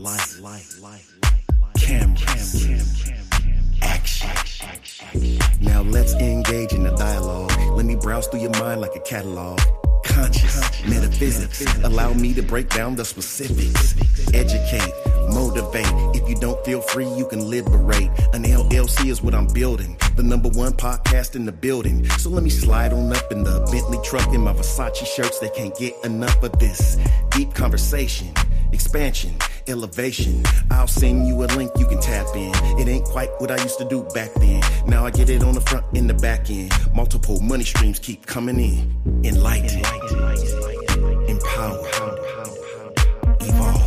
light, cameras, action. Now let's engage in the dialogue. Let me browse through your mind like a catalog. Conscious metaphysics. Allow me to break down the specifics. Educate, motivate. If you don't feel free, you can liberate. An LLC is what I'm building. The number one podcast in the building. So let me slide on up in the Bentley truck in my Versace shirts. They can't get enough of this deep conversation expansion, elevation. I'll send you a link you can tap in. It ain't quite what I used to do back then. Now I get it on the front and the back end. Multiple money streams keep coming in. Enlighten, empower, evolve.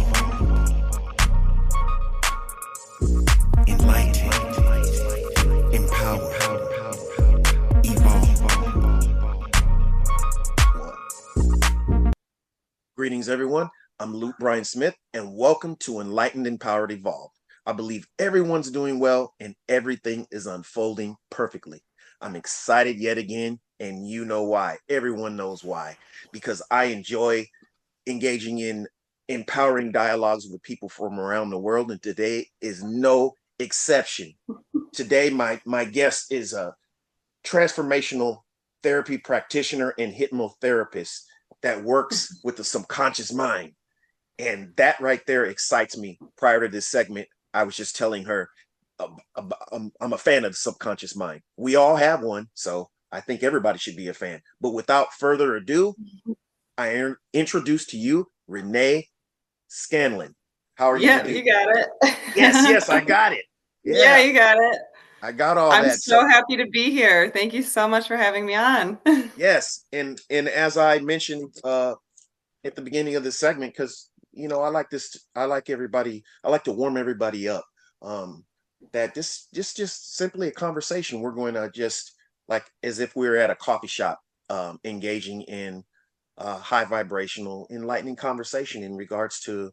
Enlighten, empower, evolve. Greetings, everyone. I'm Luke Bryan Smith, and welcome to Enlightened, Empowered, Evolved. I believe everyone's doing well and everything is unfolding perfectly. I'm excited yet again, and you know why. Everyone knows why. Because I enjoy engaging in empowering dialogues with people from around the world, and today is no exception. Today, my, my guest is a transformational therapy practitioner and hypnotherapist that works with the subconscious mind. And that right there excites me. Prior to this segment, I was just telling her um, um, I'm a fan of the subconscious mind. We all have one, so I think everybody should be a fan. But without further ado, I introduce to you Renee Scanlon. How are you? Yeah, you got it. yes, yes, I got it. Yeah, yeah you got it. I got all I'm that. so happy to be here. Thank you so much for having me on. yes, and and as I mentioned uh, at the beginning of the segment, because you know, I like this. I like everybody. I like to warm everybody up. Um, that this just just simply a conversation. We're going to just like as if we are at a coffee shop, um, engaging in uh, high vibrational, enlightening conversation in regards to,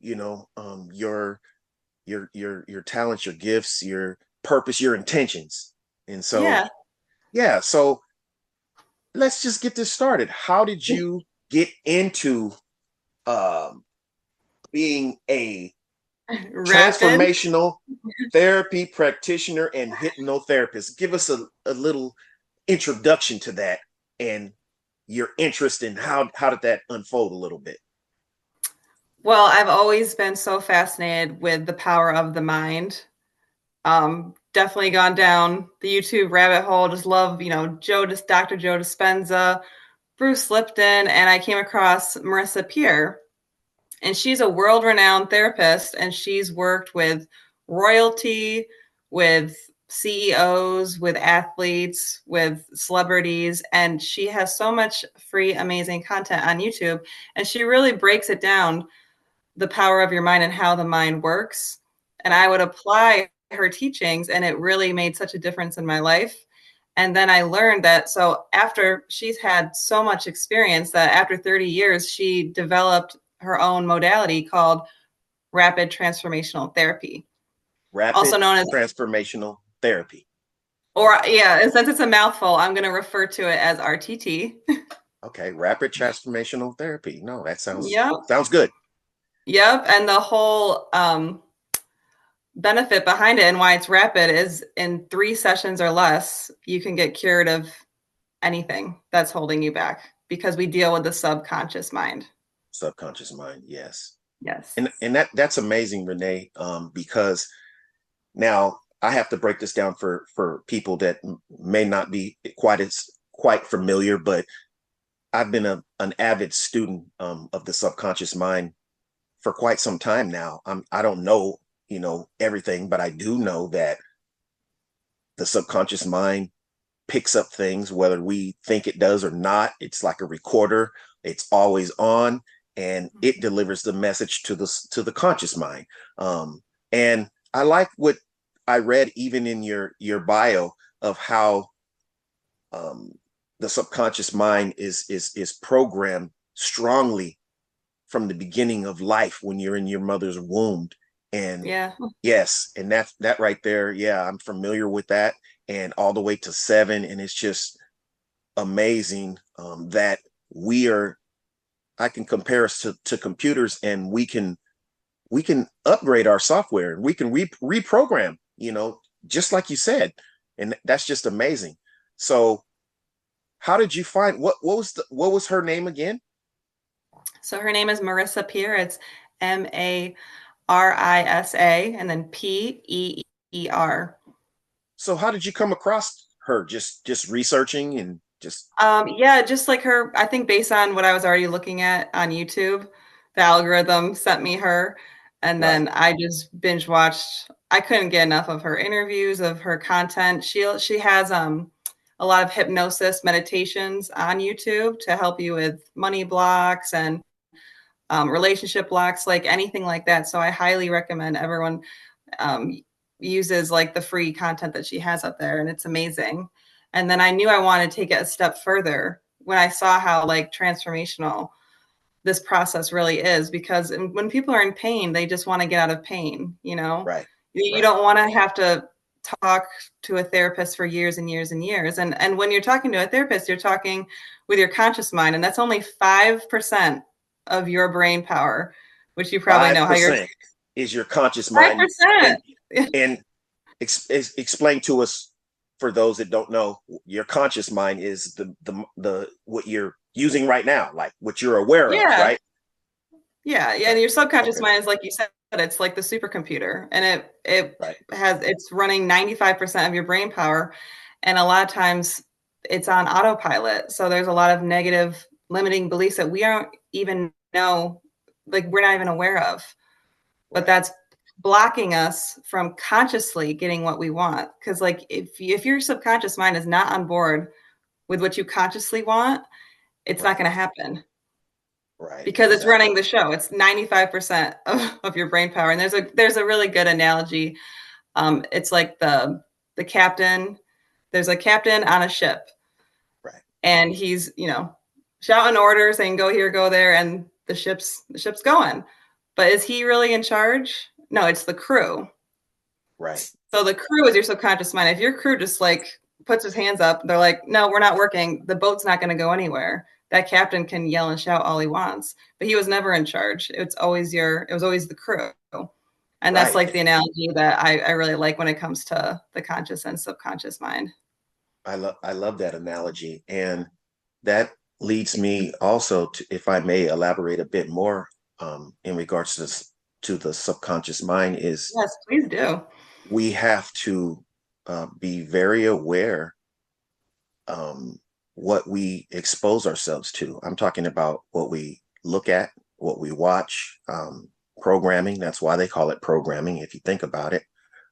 you know, um, your your your your talents, your gifts, your purpose, your intentions. And so, yeah, yeah. So let's just get this started. How did you get into um being a transformational therapy practitioner and hypnotherapist. Give us a, a little introduction to that and your interest in how how did that unfold a little bit? Well, I've always been so fascinated with the power of the mind. Um, definitely gone down the YouTube rabbit hole. Just love, you know, Joe, just Dr. Joe Dispenza, Bruce Lipton, and I came across Marisa Peer and she's a world renowned therapist and she's worked with royalty with CEOs, with athletes, with celebrities, and she has so much free, amazing content on YouTube. And she really breaks it down the power of your mind and how the mind works. And I would apply her teachings, and it really made such a difference in my life. And then I learned that so after she's had so much experience that after 30 years, she developed her own modality called rapid transformational therapy. Rapid also known as transformational therapy. Or yeah, since it's a mouthful, I'm going to refer to it as RTT. okay, rapid transformational therapy. No, that sounds yep. sounds good. Yep, and the whole um, benefit behind it and why it's rapid is in three sessions or less, you can get cured of anything that's holding you back because we deal with the subconscious mind subconscious mind yes. Yes. And and that that's amazing renee um because now i have to break this down for for people that may not be quite as quite familiar but i've been a, an avid student um, of the subconscious mind for quite some time now. I'm i don't know you know everything but i do know that the subconscious mind picks up things whether we think it does or not. It's like a recorder. It's always on and mm-hmm. it delivers the message to the to the conscious mind. Um, and i like what i read even in your your bio of how um, the subconscious mind is is is programmed strongly from the beginning of life when you're in your mother's womb. And yeah. yes and that that right there yeah i'm familiar with that. And all the way to seven and it's just amazing um, that we are I can compare us to, to computers and we can we can upgrade our software and we can re- reprogram, you know, just like you said. And that's just amazing. So how did you find what what was the what was her name again? So her name is Marisa Peer. It's M A R I S A and then P E E R. So how did you come across her? Just just researching and just um yeah, just like her, I think based on what I was already looking at on YouTube, the algorithm sent me her. And then. I just binge watched. I couldn't get enough of her interviews, of her content. She she has um a lot of hypnosis meditations on YouTube to help you with money blocks and um, relationship blocks, like anything like that. So I highly recommend everyone um, uses like the free content that she has up there, and it's amazing. And then I knew I wanted to take it a step further when I saw how like transformational this process really is because when people are in pain they just want to get out of pain you know right you, right. don't want to have to talk to a therapist for years and years and years and and when you're talking to a therapist you're talking with your conscious mind and that's only 5% of your brain power which you probably know how you're is your conscious mind 5%. and, and ex, ex, explain to us for those that don't know your conscious mind is the the the what you're using right now, like what you're aware yeah. of, right? Yeah, yeah. And your subconscious okay. mind is like you said, it's like the supercomputer, and it it right. has it's running 95% of your brain power, and a lot of times it's on autopilot. So there's a lot of negative limiting beliefs that we don't even know, like we're not even aware of, but that's blocking us from consciously getting what we want. Because like if if your subconscious mind is not on board with what you consciously want, it's right. not going to happen. Right. Because exactly. it's running the show. It's 95% of, of your brain power. And there's a there's a really good analogy. Um, it's like the the captain, there's a captain on a ship. Right. And he's, you know, shouting orders saying go here, go there, and the ship's the ship's going. But is he really in charge? No, it's the crew. Right. So the crew is your subconscious mind. If your crew just like puts his hands up, they're like, no, we're not working. The boat's not going to go anywhere that captain can yell and shout all he wants, but he was never in charge. It's always your, it was always the crew. And that's right. like the analogy that I, I really like when it comes to the conscious and subconscious mind. I love, I love that analogy. And that leads me also to, if I may elaborate a bit more um, in regards to this, to the subconscious mind is yes, please do. We have to uh, be very aware um, what we expose ourselves to. I'm talking about what we look at, what we watch, um, programming. That's why they call it programming, if you think about it.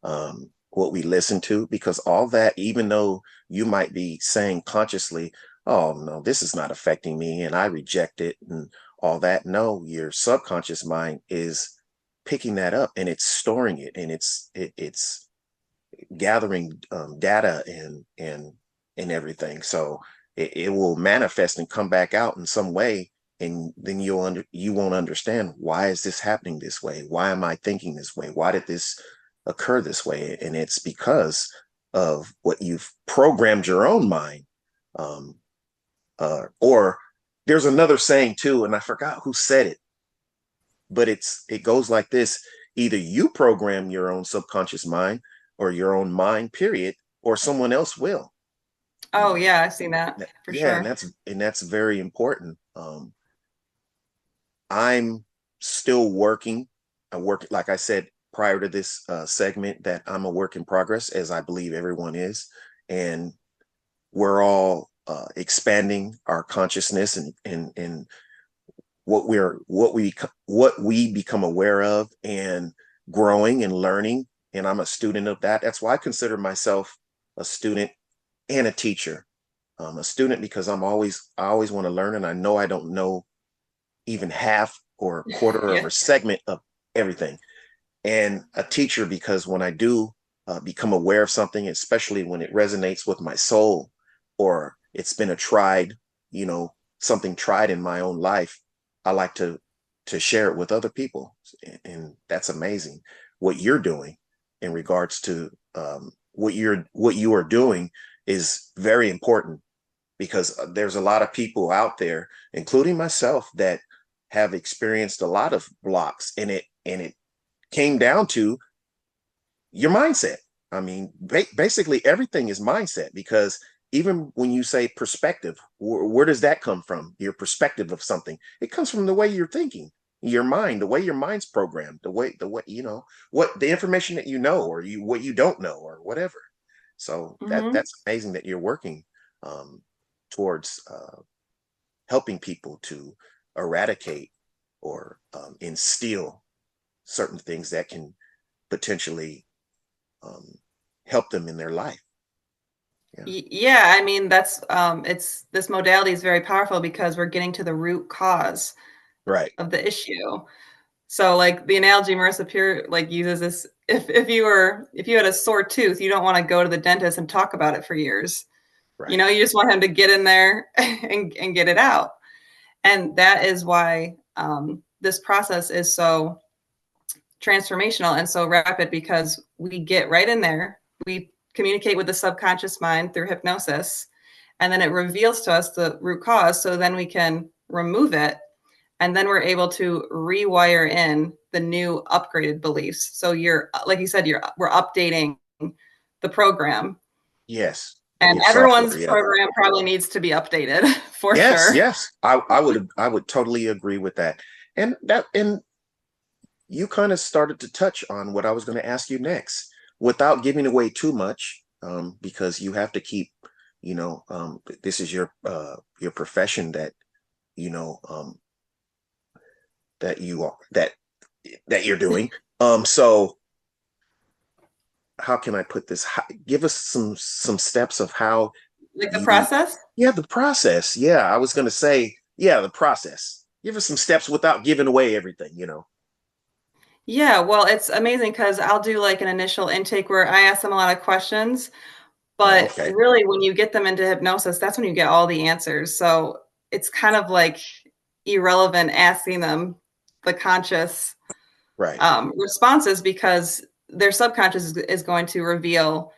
Um, what we listen to, because all that, even though you might be saying consciously, oh, no, this is not affecting me and I reject it and all that. No, your subconscious mind is picking that up and it's storing it and it's it, it's gathering um, data and and and everything. So it, it will manifest and come back out in some way and then you'll under you won't understand why is this happening this way? Why am i thinking this way? Why did this occur this way? And it's because of what you've programmed your own mind um uh or there's another saying too and i forgot who said it but it's it goes like this either you program your own subconscious mind or your own mind period or someone else will Oh yeah, I've seen that for yeah, sure. and that's and that's very important. Um, I'm still working. I work, like I said prior to this uh, segment, that I'm a work in progress, as I believe everyone is, and we're all uh, expanding our consciousness and and and what we're what we what we become aware of and growing and learning. And I'm a student of that. That's why I consider myself a student and a teacher. Um, a student because I'm always I always want to learn and I know I don't know even half or a quarter yeah. of a segment of everything. And a teacher because when I do uh, become aware of something, especially when it resonates with my soul or it's been a tried, you know, something tried in my own life, I like to to share it with other people, and that's amazing what you're doing in regards to um, what you're what you are doing is very important because uh, there's a lot of people out there, including myself, that have experienced a lot of blocks and it and it came down to your mindset. I mean, ba- basically everything is mindset because even when you say perspective, wh- where does that come from? Your perspective of something. It comes from the way you're thinking, your mind, the way your mind's programmed, the way the way you know what the information that you know or you what you don't know or whatever. So that Mhm. that's amazing that you're working um, towards uh, helping people to eradicate or um, instill certain things that can potentially um, help them in their life. Yeah. Yeah, I mean that's um it's this modality is very powerful because we're getting to the root cause Right. of the issue. So like the analogy Marisa Peer like uses is if if you were if you had a sore tooth, you don't want to go to the dentist and talk about it for years. Right. You know, you just want him to get in there and, and get it out. And that is why um, this process is so transformational and so rapid because we get right in there. We communicate with the subconscious mind through hypnosis, and then it reveals to us the root cause. So then we can remove it. And then we're able to rewire in the new upgraded beliefs. So you're, like you said, you're we're updating the program Yes. and everyone's yeah. program probably needs to be updated for yes, sure. yes. I, I would I would totally agree with that. And that and you kind of started to touch on what I was going to ask you next without giving away too much, um, because you have to keep, you know, um, this is your uh, your profession that, you know, um, that you are that that you're doing. Um, so how can I put this? How, give us some some steps of how Like the You- process. yeah, the process. Yeah, I was going to say, yeah, the process. Give us some steps without giving away everything, you know. Yeah, well, it's amazing because I'll do like an initial intake where I ask them a lot of questions, but okay. really when you get them into hypnosis, that's when you get all the answers. So it's kind of like irrelevant asking them the conscious Right. um, responses because their subconscious is, is going to reveal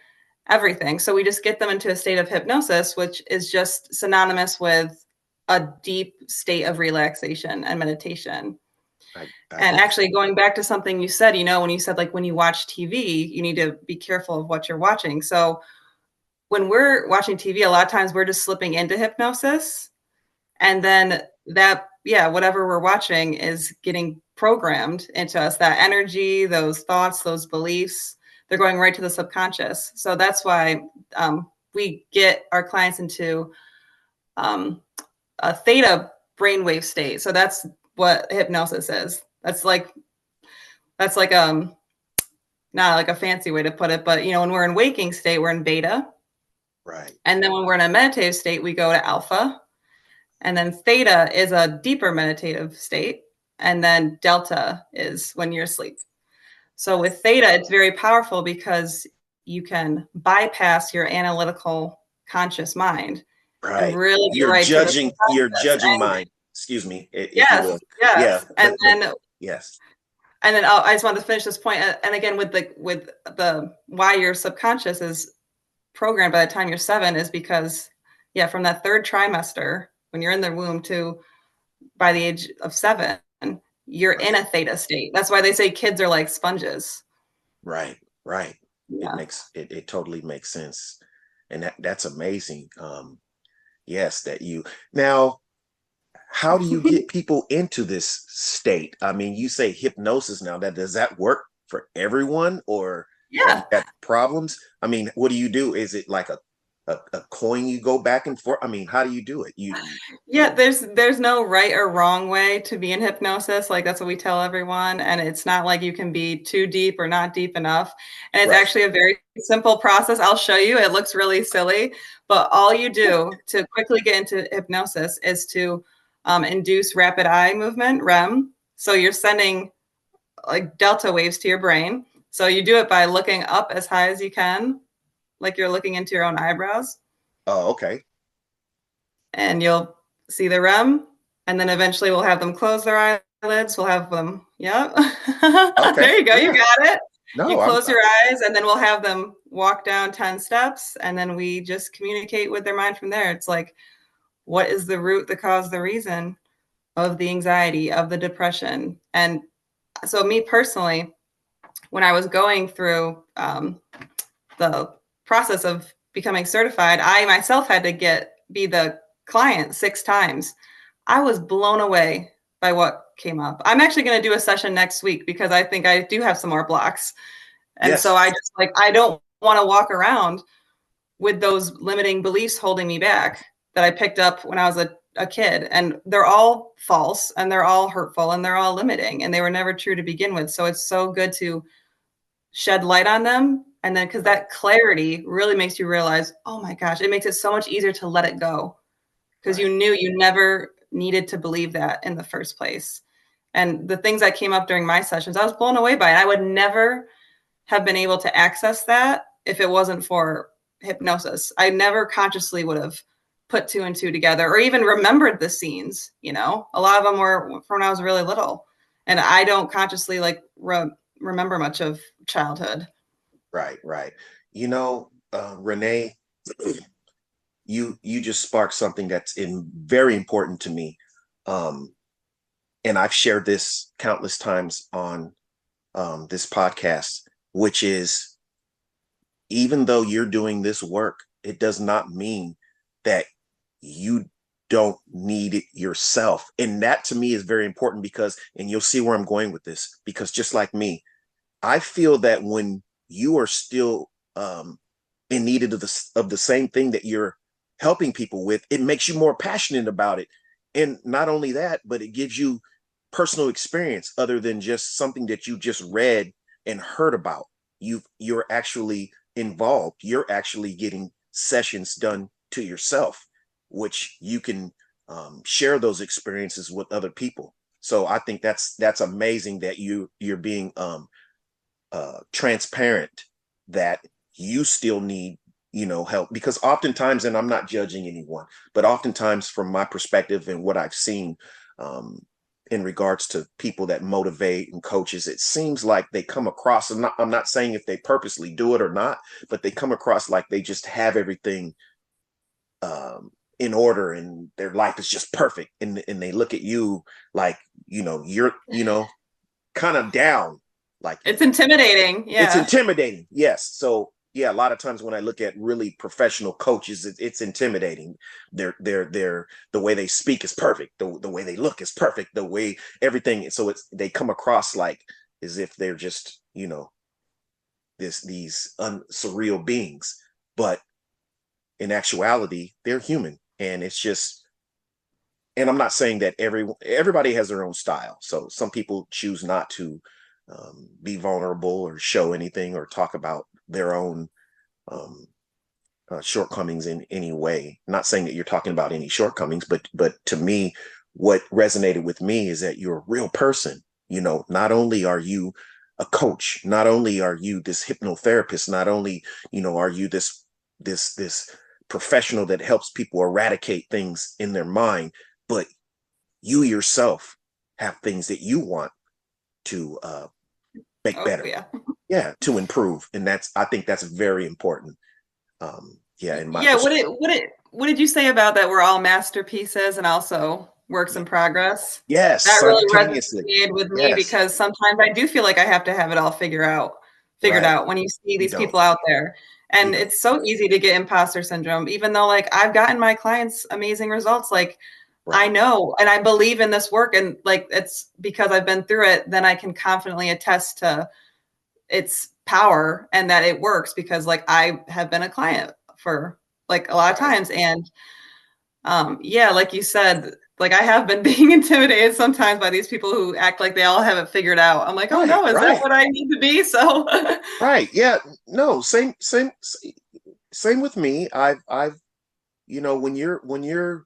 everything. So we just get them into a state of hypnosis, which is just synonymous with a deep state of relaxation and meditation. I, I And actually, going back to something you said, you know, when you said like when you watch TV, you need to be careful of what you're watching. So when we're watching TV, a lot of times we're just slipping into hypnosis. And then that, yeah, whatever we're watching is getting programmed into us. That energy, those thoughts, those beliefs, they're going right to the subconscious. So that's why um, we get our clients into um, a theta brainwave state. So that's what hypnosis is. That's like that's like um not like a fancy way to put it, but you know, when we're in waking state, we're in beta. right. And then when we're in a meditative state, we go to alpha. And then theta is a deeper meditative state. And then delta is when you're asleep. So with theta, it's very powerful because you can bypass your analytical conscious mind Right. really You're right judging you're judging mind. Excuse me. Yes, yes. Yeah, and then Yes. and then I'll, I just wanted to finish this point. And again, with the with the why your subconscious is programmed by the time you're seven is because yeah, from that third trimester when you're in the womb to by the age of seven, you're in a theta state. That's why they say kids are like sponges. Right. Right. Yeah. It makes it, it totally makes sense. And that that's amazing. Um yes, that you now how do you get people into this state? I mean, you say hypnosis now that does that work for everyone or Yeah. got problems? I mean, what do you do? Is it like a, a a coin you go back and forth? I mean, how do you do it? You Yeah, there's there's no right or wrong way to be in hypnosis. Like that's what we tell everyone, and it's not like you can be too deep or not deep enough. And it's Right. actually a very simple process. I'll show you. It looks really silly, but all you do to quickly get into hypnosis is to um, induce rapid eye movement (REM). So you're sending like delta waves to your brain. So you do it by looking up as high as you can, like you're looking into your own eyebrows oh okay. and you'll see the REM, and then eventually we'll have them close their eyelids. We'll have them, yeah. there you go, you got it. No, you I'm- close your eyes, and then we'll have them walk down 10 steps, and then we just communicate with their mind from there. It's like, what is the root, the cause, the reason? of the anxiety, of the depression. And so, me personally, when I was going through um, the process of becoming certified, I myself had to get be the client six times. I was blown away by what came up. I'm actually going to do a session next week because I think I do have some more blocks. And yes. so I just like I don't want to walk around with those limiting beliefs holding me back that I picked up when I was a, a kid. And they're all false and they're all hurtful and they're all limiting and they were never true to begin with. So it's so good to shed light on them. And then because that clarity really makes you realize, oh my gosh, it makes it so much easier to let it go. Because you knew you never needed to believe that in the first place. And the things that came up during my sessions, I was blown away by. it. I would never have been able to access that if it wasn't for hypnosis. I never consciously would have put two and two together or even remembered the scenes, you know. A lot of them were from when I was really little. And I don't consciously like re- remember much of childhood. Right, right. You know, uh, Renee, you you just sparked something that's in very important to me. Um, and I've shared this countless times on um, this podcast, which is even though you're doing this work, it does not mean that you don't need it yourself. And that to me is very important because, and you'll see where I'm going with this, because just like me, I feel that when you are still um, in need of the, of the same thing that you're helping people with, it makes you more passionate about it. And not only that, but it gives you personal experience other than just something that you just read and heard about. You you're actually involved. You're actually getting sessions done to yourself, which you can um, share those experiences with other people. So I think that's that's amazing that you you're being um, uh, transparent that you still need you know help because oftentimes and i'm not judging anyone but oftentimes from my perspective and what i've seen um, in regards to people that motivate and coaches it seems like they come across I'm not, I'm not saying if they purposely do it or not but they come across like they just have everything um, in order and their life is just perfect and, and they look at you like you know you're you know kind of down like it's intimidating yeah it's intimidating yes so yeah, a lot of times when I look at really professional coaches, it, it's intimidating. They're they're they're the way they speak is perfect. The the way they look is perfect. The way everything. So it's they come across like as if they're just you know this these un, surreal beings, but in actuality, they're human, and it's just. And I'm not saying that every everybody has their own style. So some people choose not to um, be vulnerable or show anything or talk about their own um, uh, shortcomings in any way. not saying that you're talking about any shortcomings, but but to me, what resonated with me is that you're a real person. You know, not only are you a coach, not only are you this hypnotherapist, not only you know are you this this this professional that helps people eradicate things in their mind, but you yourself have things that you want to uh, make oh, better. Yeah. yeah, to improve. And that's I think that's very important. Um, yeah, in my Yeah, what did what did what did you say about that we're all masterpieces and also works in progress? Yes. That really resonated with me yes. because sometimes I do feel like I have to have it all figured out, figured right. out when you see these you people out there. And it's so easy to get imposter syndrome, even though like I've gotten my clients amazing results. Like Right. I know and I believe in this work and like it's because I've been through it then I can confidently attest to its power and that it works because like I have been a client for like a lot of times and um yeah like you said like I have been being intimidated sometimes by these people who act like they all have it figured out. I'm like, oh right, no, is right. that what I need to be? So right, yeah, no, same, same, same with me. I've, I've, you know, when you're when you're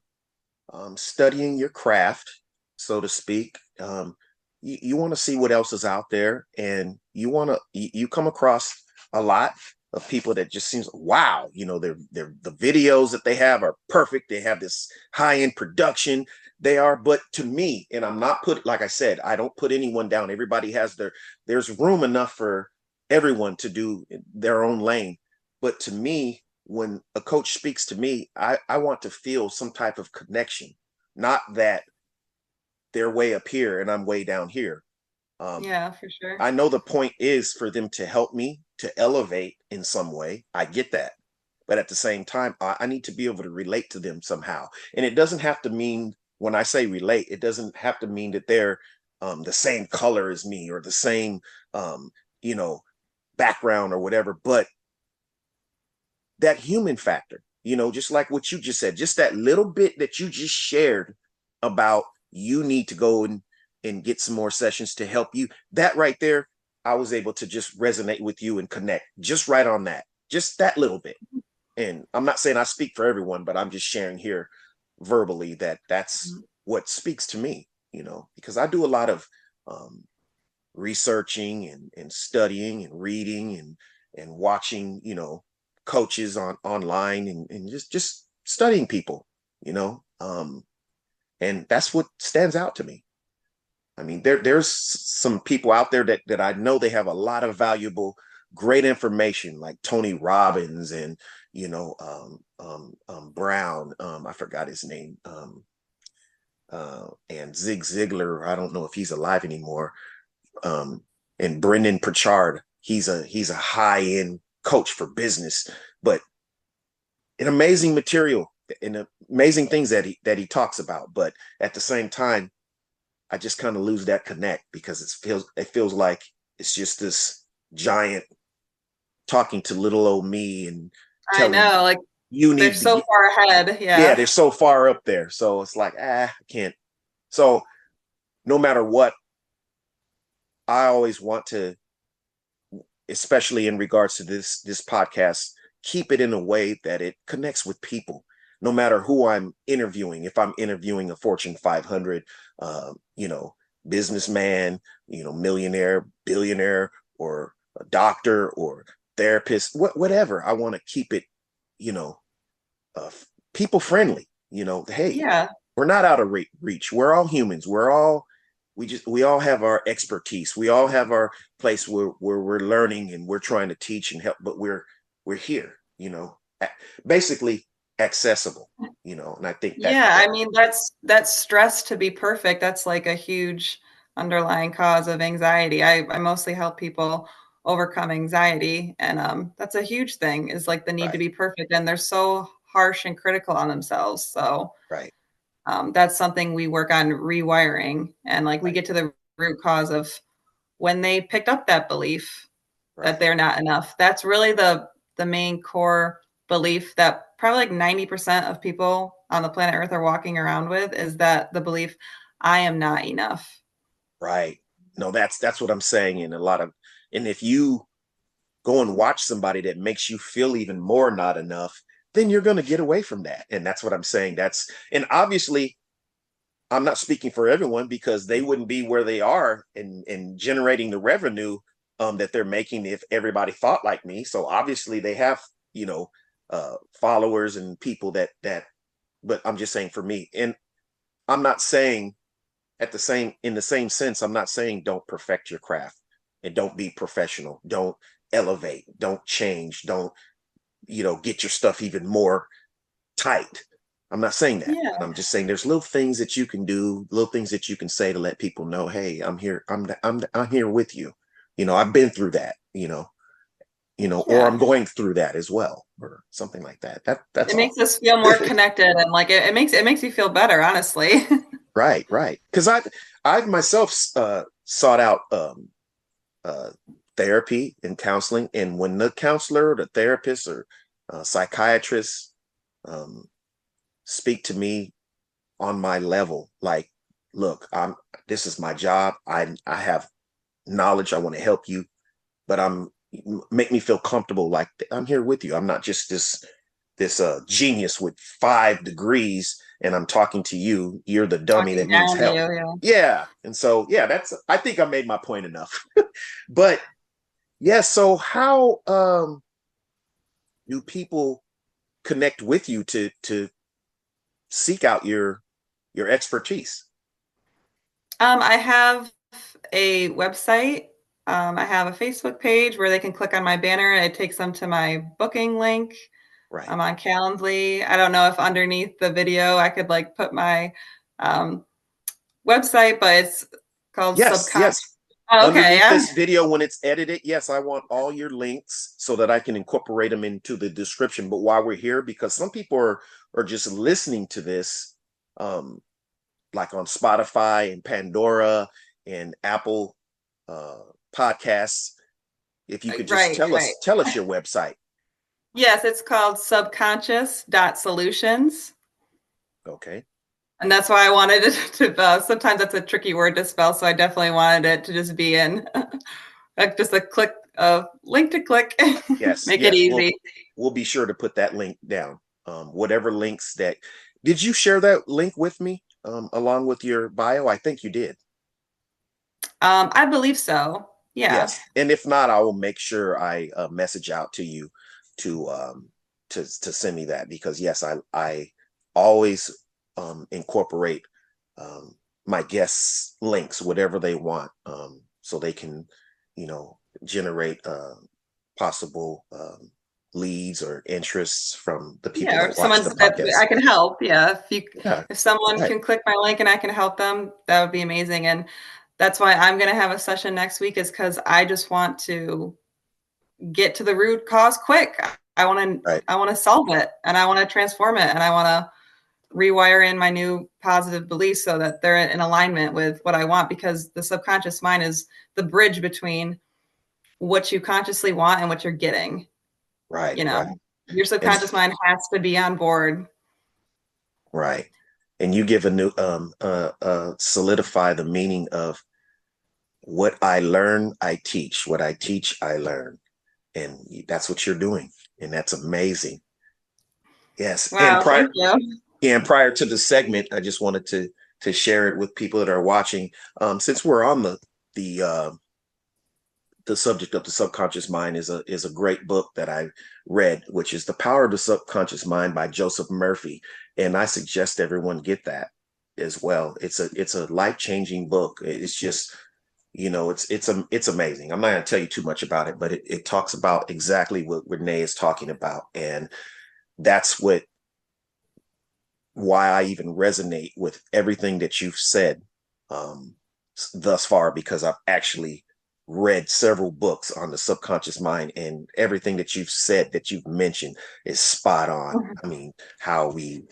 um, studying your craft, so to speak. Um, you, you want to see what else is out there, and you want to you, you come across a lot of people that just seems wow you know they're they're the videos that they have are perfect they have this high-end production they are but to me and i'm not put like i said i don't put anyone down everybody has their there's room enough for everyone to do their own lane but to me when a coach speaks to me, I, I want to feel some type of connection, not that they're way up here and I'm way down here. Um, yeah, for sure. I know the point is for them to help me to elevate in some way. I get that. But at the same time, I, I need to be able to relate to them somehow. And it doesn't have to mean, when I say relate, it doesn't have to mean that they're um, the same color as me or the same, um, you know, background or whatever. But that human factor, you know, just like what you just said, just that little bit that you just shared about you need to go and and get some more sessions to help you. That right there, I was able to just resonate with you and connect just right on that, just that little bit. And I'm not saying I speak for everyone, but I'm just sharing here verbally that that's mm-hmm. what speaks to me, you know, because I do a lot of um, researching and, and studying and reading and and watching, you know, coaches on online and, and just just studying people, you know. Um, and that's what stands out to me I mean, there there's some people out there that that I know they have a lot of valuable, great information, like Tony Robbins and you know um, um, um, Brown. Um, I forgot his name. Um, uh, and Zig Ziglar. I don't know if he's alive anymore. Um, and Brendon Burchard. He's a he's a high end coach for business, but an amazing material and amazing things that he that he talks about. But at the same time, I just kind of lose that connect because it feels it feels like it's just this giant talking to little old me and I know like you need they're so get, far ahead. Yeah. Yeah, they're so far up there. So it's like, ah, I can't. So no matter what, I always want to, especially in regards to this this podcast, keep it in a way that it connects with people no matter who I'm interviewing, if I'm interviewing a Fortune 500, uh, you know, businessman, you know, millionaire, billionaire, or a doctor or therapist, wh- whatever, I want to keep it, you know, uh, people friendly. You know, hey, yeah, we're not out of re- reach. We're all humans. We're all we just we all have our expertise. We all have our place where where we're learning and we're trying to teach and help. But we're we're here. You know, basically accessible you know and i think yeah i mean that's that's stress to be perfect that's like a huge underlying cause of anxiety i, I mostly help people overcome anxiety and um that's a huge thing is like the need right. to be perfect and they're so harsh and critical on themselves so right um, that's something we work on rewiring and like right. we get to the root cause of when they picked up that belief right. that they're not enough that's really the the main core belief that probably like 90% of people on the planet Earth are walking around with is that the belief I am not enough. Right. No, that's that's what I'm saying in a lot of and if you go and watch somebody that makes you feel even more not enough, then you're going to get away from that. And that's what I'm saying. That's and obviously I'm not speaking for everyone because they wouldn't be where they are in in generating the revenue um, that they're making if everybody thought like me. So obviously they have, you know, uh, followers and people that that but i'm just saying for me and i'm not saying at the same in the same sense i'm not saying don't perfect your craft and don't be professional don't elevate don't change don't you know get your stuff even more tight i'm not saying that yeah. i'm just saying there's little things that you can do little things that you can say to let people know hey i'm here i'm i'm i'm here with you you know i've been through that you know you know, yeah. or I'm going through that as well, or something like that. That that's it makes us feel more connected, and like it, it makes it makes you feel better, honestly. right, right. Because I've I've myself uh, sought out um, uh, therapy and counseling, and when the counselor, or the therapist, or uh, psychiatrist um, speak to me on my level, like, look, I'm this is my job. I I have knowledge. I want to help you, but I'm make me feel comfortable like i'm here with you i'm not just this this uh genius with five degrees and i'm talking to you you're the dummy that needs help. you, yeah. yeah and so yeah that's i think i made my point enough. But yeah so how um do people connect with you to to seek out your your expertise? Um i have a website. Um, I have a Facebook page where they can click on my banner. And it takes them to my booking link. Right. I'm on Calendly. I don't know if underneath the video I could like put my um, website, but it's called yes, Subconscious. Yes. Oh, okay. Underneath this video when it's edited, yes, I want all your links so that I can incorporate them into the description. But while we're here, because some people are are just listening to this, um, like on Spotify and Pandora and Apple uh, podcasts. If you could just Right, tell us tell us your website. Yes, it's called subconscious.solutions. Okay. And that's why I wanted it to, uh, sometimes that's a tricky word to spell. So I definitely wanted it to just be in like just a click, a link to click. Yes. Make yes, it we'll- easy. We'll, be sure to put that link down. Um, whatever links that did you share that link with me um, along with your bio? I think you did. Um, I believe so. Yeah. Yes. And if not, I will make sure I uh, message out to you to um to to send me that because yes, I I always um incorporate um my guests links whatever they want um so they can you know generate uh possible um leads or interests from the people Yeah, that the podcast. I can help. Yeah. If you Yeah, if someone right. can click my link and I can help them, that would be amazing. And that's why I'm gonna have a session next week, is because I just want to get to the root cause quick. I want Right. to I want to solve it and I want to transform it and I want to rewire in my new positive beliefs so that they're in alignment with what I want because the subconscious mind is the bridge between what you consciously want and what you're getting. right, You know, right. your subconscious mind has to be on board. Right. And you give a new um uh uh solidify the meaning of what I learn, I teach. What I teach, I learn. And that's what you're doing. And that's amazing. Yes. Wow, and prior and prior to the segment, I just wanted to to share it with people that are watching. Um, since we're on the the uh, the subject of the subconscious mind is a is a great book that I read, which is The Power of the Subconscious Mind by Joseph Murphy, and I suggest everyone get that as well. It's a it's a life changing book. It's just you know it's it's a it's amazing. I'm not going to tell you too much about it, but it, it talks about exactly what Renee is talking about, and that's what why I even resonate with everything that you've said um, thus far because I've actually read several books on the subconscious mind and everything that you've said that you've mentioned is spot on. Mhm. I mean, how we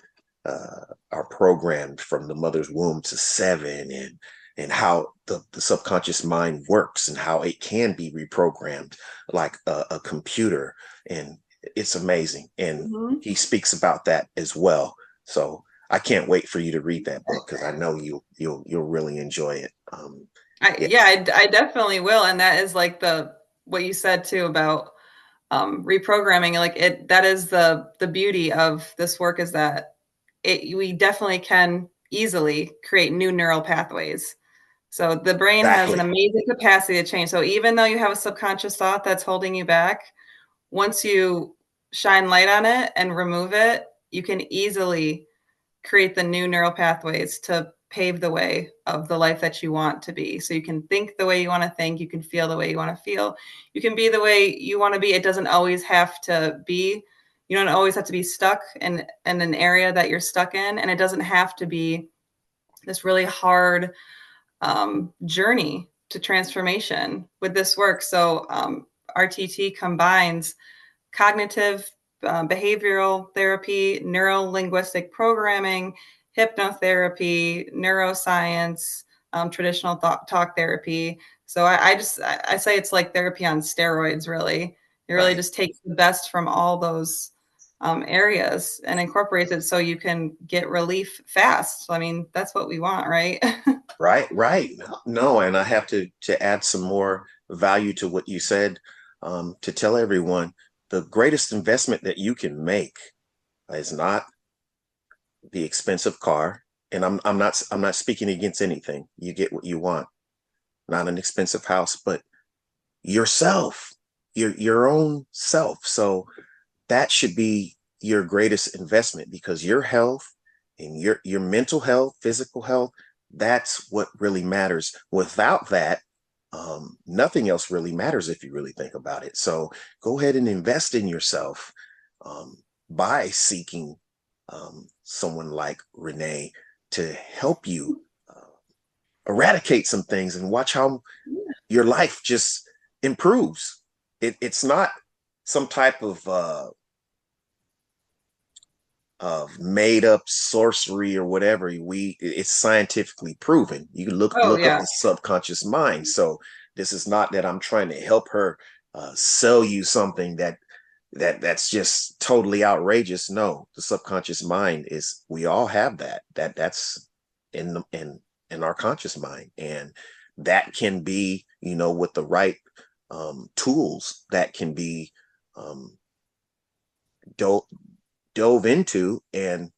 uh, are programmed from the mother's womb to seven and and how the, the subconscious mind works and how it can be reprogrammed like a, a computer and it's amazing and Mhm. he speaks about that as well so I can't wait for you to read that book because I know you you'll you'll really enjoy it. Um, I, Yeah. yeah, I, I definitely will. And that is like the what you said too about um, reprogramming. Like it, that is the the beauty of this work is that it we definitely can easily create new neural pathways. So the brain has an amazing capacity to change. So even though you have a subconscious thought that's holding you back, once you shine light on it and remove it, you can easily create the new neural pathways to pave the way of the life that you want to be. So you can think the way you want to think, you can feel the way you want to feel, you can be the way you want to be. It doesn't always have to be, you don't always have to be stuck in, in an area that you're stuck in. And it doesn't have to be this really hard um, journey to transformation with this work. So um, RTT combines cognitive uh, behavioral therapy, neuro linguistic programming, hypnotherapy, neuroscience, um, traditional thought, talk therapy. So I, I just I, I say it's like therapy on steroids. Really, it really Right. just takes the best from all those um, areas and incorporates it so you can get relief fast. I mean, that's what we want, right? right, right. No, and I have to to add some more value to what you said um, to tell everyone the greatest investment that you can make is not the expensive car, and I'm I'm not I'm not speaking against anything. You get what you want, not an expensive house, but yourself, your your own self. So that should be your greatest investment because your health and your your mental health, physical health, that's what really matters. Without that, um, nothing else really matters if you really think about it. So go ahead and invest in yourself um, by seeking um, someone like Renee to help you uh, eradicate some things and watch how your life just improves. It, it's not some type of uh, of made up sorcery or whatever. We it's scientifically proven. You can look oh, look yeah. up the subconscious mind. So this is not that I'm trying to help her uh, sell you something that that that's just totally outrageous. No, the subconscious mind is we all have that. That that's in the in in our conscious mind, and that can be you know with the right um, tools that can be um, do- dove into and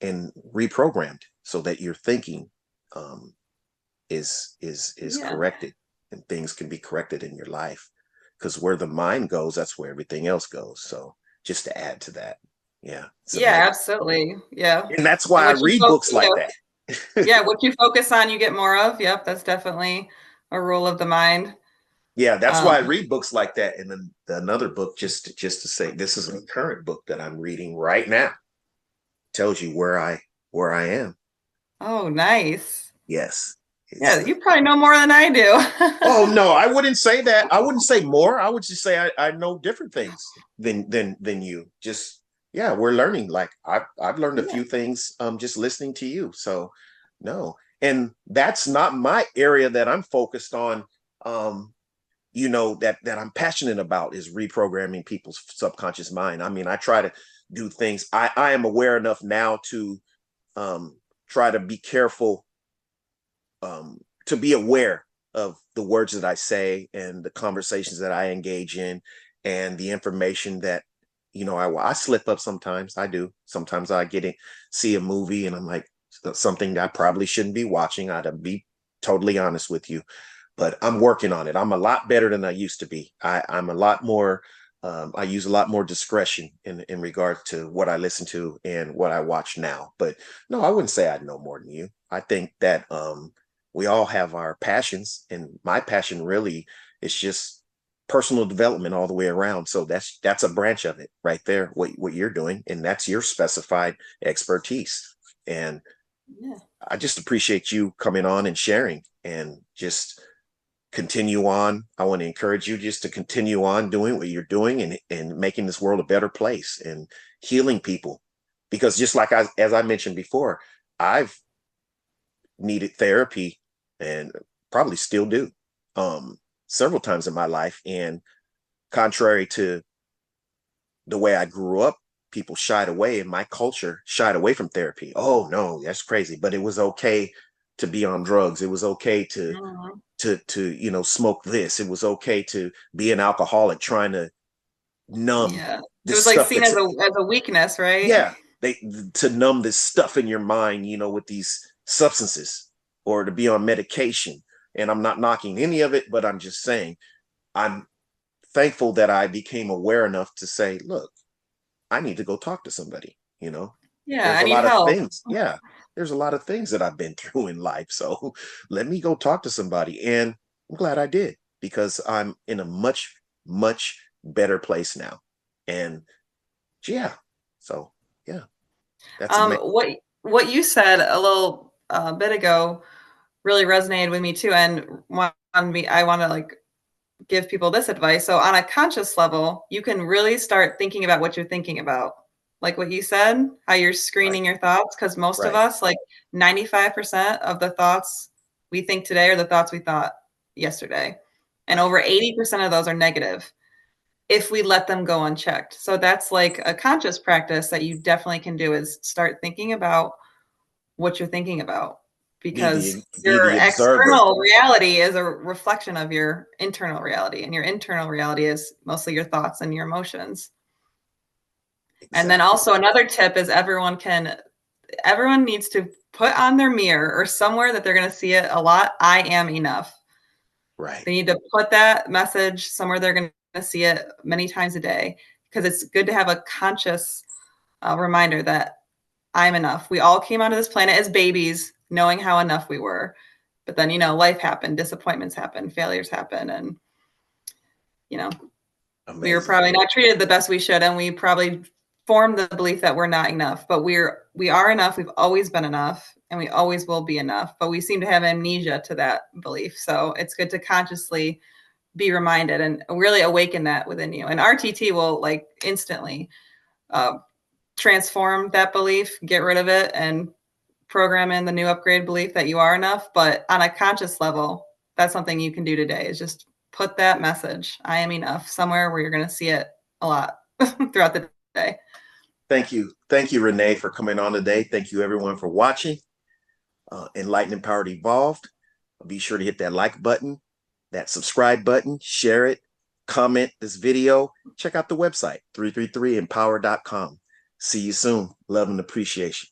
and reprogrammed so that your thinking um, is is is yeah. corrected and things can be corrected in your life. Because where the mind goes that's where everything else goes. So just to add to that. Yeah. Yeah absolutely. Yeah. And that's why and i read books like that. Yeah what you focus on you get more of. Yep that's definitely a rule of the mind yeah that's um, why i um, read books like that and then another book just to, just to say this is a current book that i'm reading right now tells you where i where i am oh nice yes yeah, you probably know more than I do. oh no, I wouldn't say that. I wouldn't say more. I would just say I, I know different things than than than you. Just yeah, we're learning. Like I've I've learned a yeah. few things um just listening to you. So no. And that's not my area that I'm focused on. Um, you know, that that I'm passionate about is reprogramming people's subconscious mind. I mean, I try to do things. I, I am aware enough now to um try to be careful um, to be aware of the words that I say and the conversations that I engage in and the information that you know I, I slip up sometimes I do sometimes I get in see a movie and I'm like something I probably shouldn't be watching I'd be totally honest with you but I'm working on it I'm a lot better than I used to be I, I'm a lot more um, I use a lot more discretion in in regard to what I listen to and what I watch now. But no, I wouldn't say I know more than you. I think that um, we all have our passions and my passion really is just personal development all the way around so that's that's a branch of it right there what, what you're doing and that's your specified expertise and yeah. i just appreciate you coming on and sharing and just continue on i want to encourage you just to continue on doing what you're doing and and making this world a better place and healing people because just like I, as i mentioned before i've needed therapy and probably still do um, several times in my life. And contrary to the way I grew up, people shied away and my culture shied away from therapy. Oh no, that's crazy. But it was okay to be on drugs. It was okay to mm-hmm. to to you know smoke this. It was okay to be an alcoholic trying to numb. Yeah. It was like seen as a as a weakness, right? Yeah. They to numb this stuff in your mind, you know, with these substances or to be on medication. And I'm not knocking any of it, but I'm just saying I'm thankful that I became aware enough to say, look, I need to go talk to somebody, you know? Yeah, there's I lot help. of things. Yeah. There's a lot of things that I've been through in life. So let me go talk to somebody. And I'm glad I did because I'm in a much, much better place now. And yeah. So yeah. That's um amazing. what what you said a little uh, bit ago really resonated with me too. And one me, I want to like give people this advice. So on a conscious level, you can really start thinking about what you're thinking about. Like what you said, how you're screening right. your thoughts. Cause most right. of us, like 95% of the thoughts we think today are the thoughts we thought yesterday. And over 80% of those are negative if we let them go unchecked. So that's like a conscious practice that you definitely can do is start thinking about what you're thinking about because the, your external reality is a reflection of your internal reality and your internal reality is mostly your thoughts and your emotions exactly. and then also another tip is everyone can everyone needs to put on their mirror or somewhere that they're going to see it a lot i am enough right they need to put that message somewhere they're going to see it many times a day because it's good to have a conscious uh, reminder that i'm enough we all came onto this planet as babies knowing how enough we were. But then, you know, life happened, disappointments happen, failures happen, and you know, Amazing. we were probably not treated the best we should, and we probably formed the belief that we're not enough. But we're we are enough. We've always been enough, and we always will be enough. But we seem to have amnesia to that belief. So it's good to consciously be reminded and really awaken that within you. And RTT will like instantly uh, transform that belief, get rid of it, and program in the new upgrade belief that you are enough. But on a conscious level, that's something you can do today is just put that message, I am enough, somewhere where you're going to see it a lot throughout the day. Thank you. Thank you, Renee, for coming on today. Thank you, everyone, for watching. Uh, Enlightened Empowered Evolved. Be sure to hit that like button, that subscribe button, share it, comment this video. Check out the website, 333empower.com. See you soon. Love and appreciation.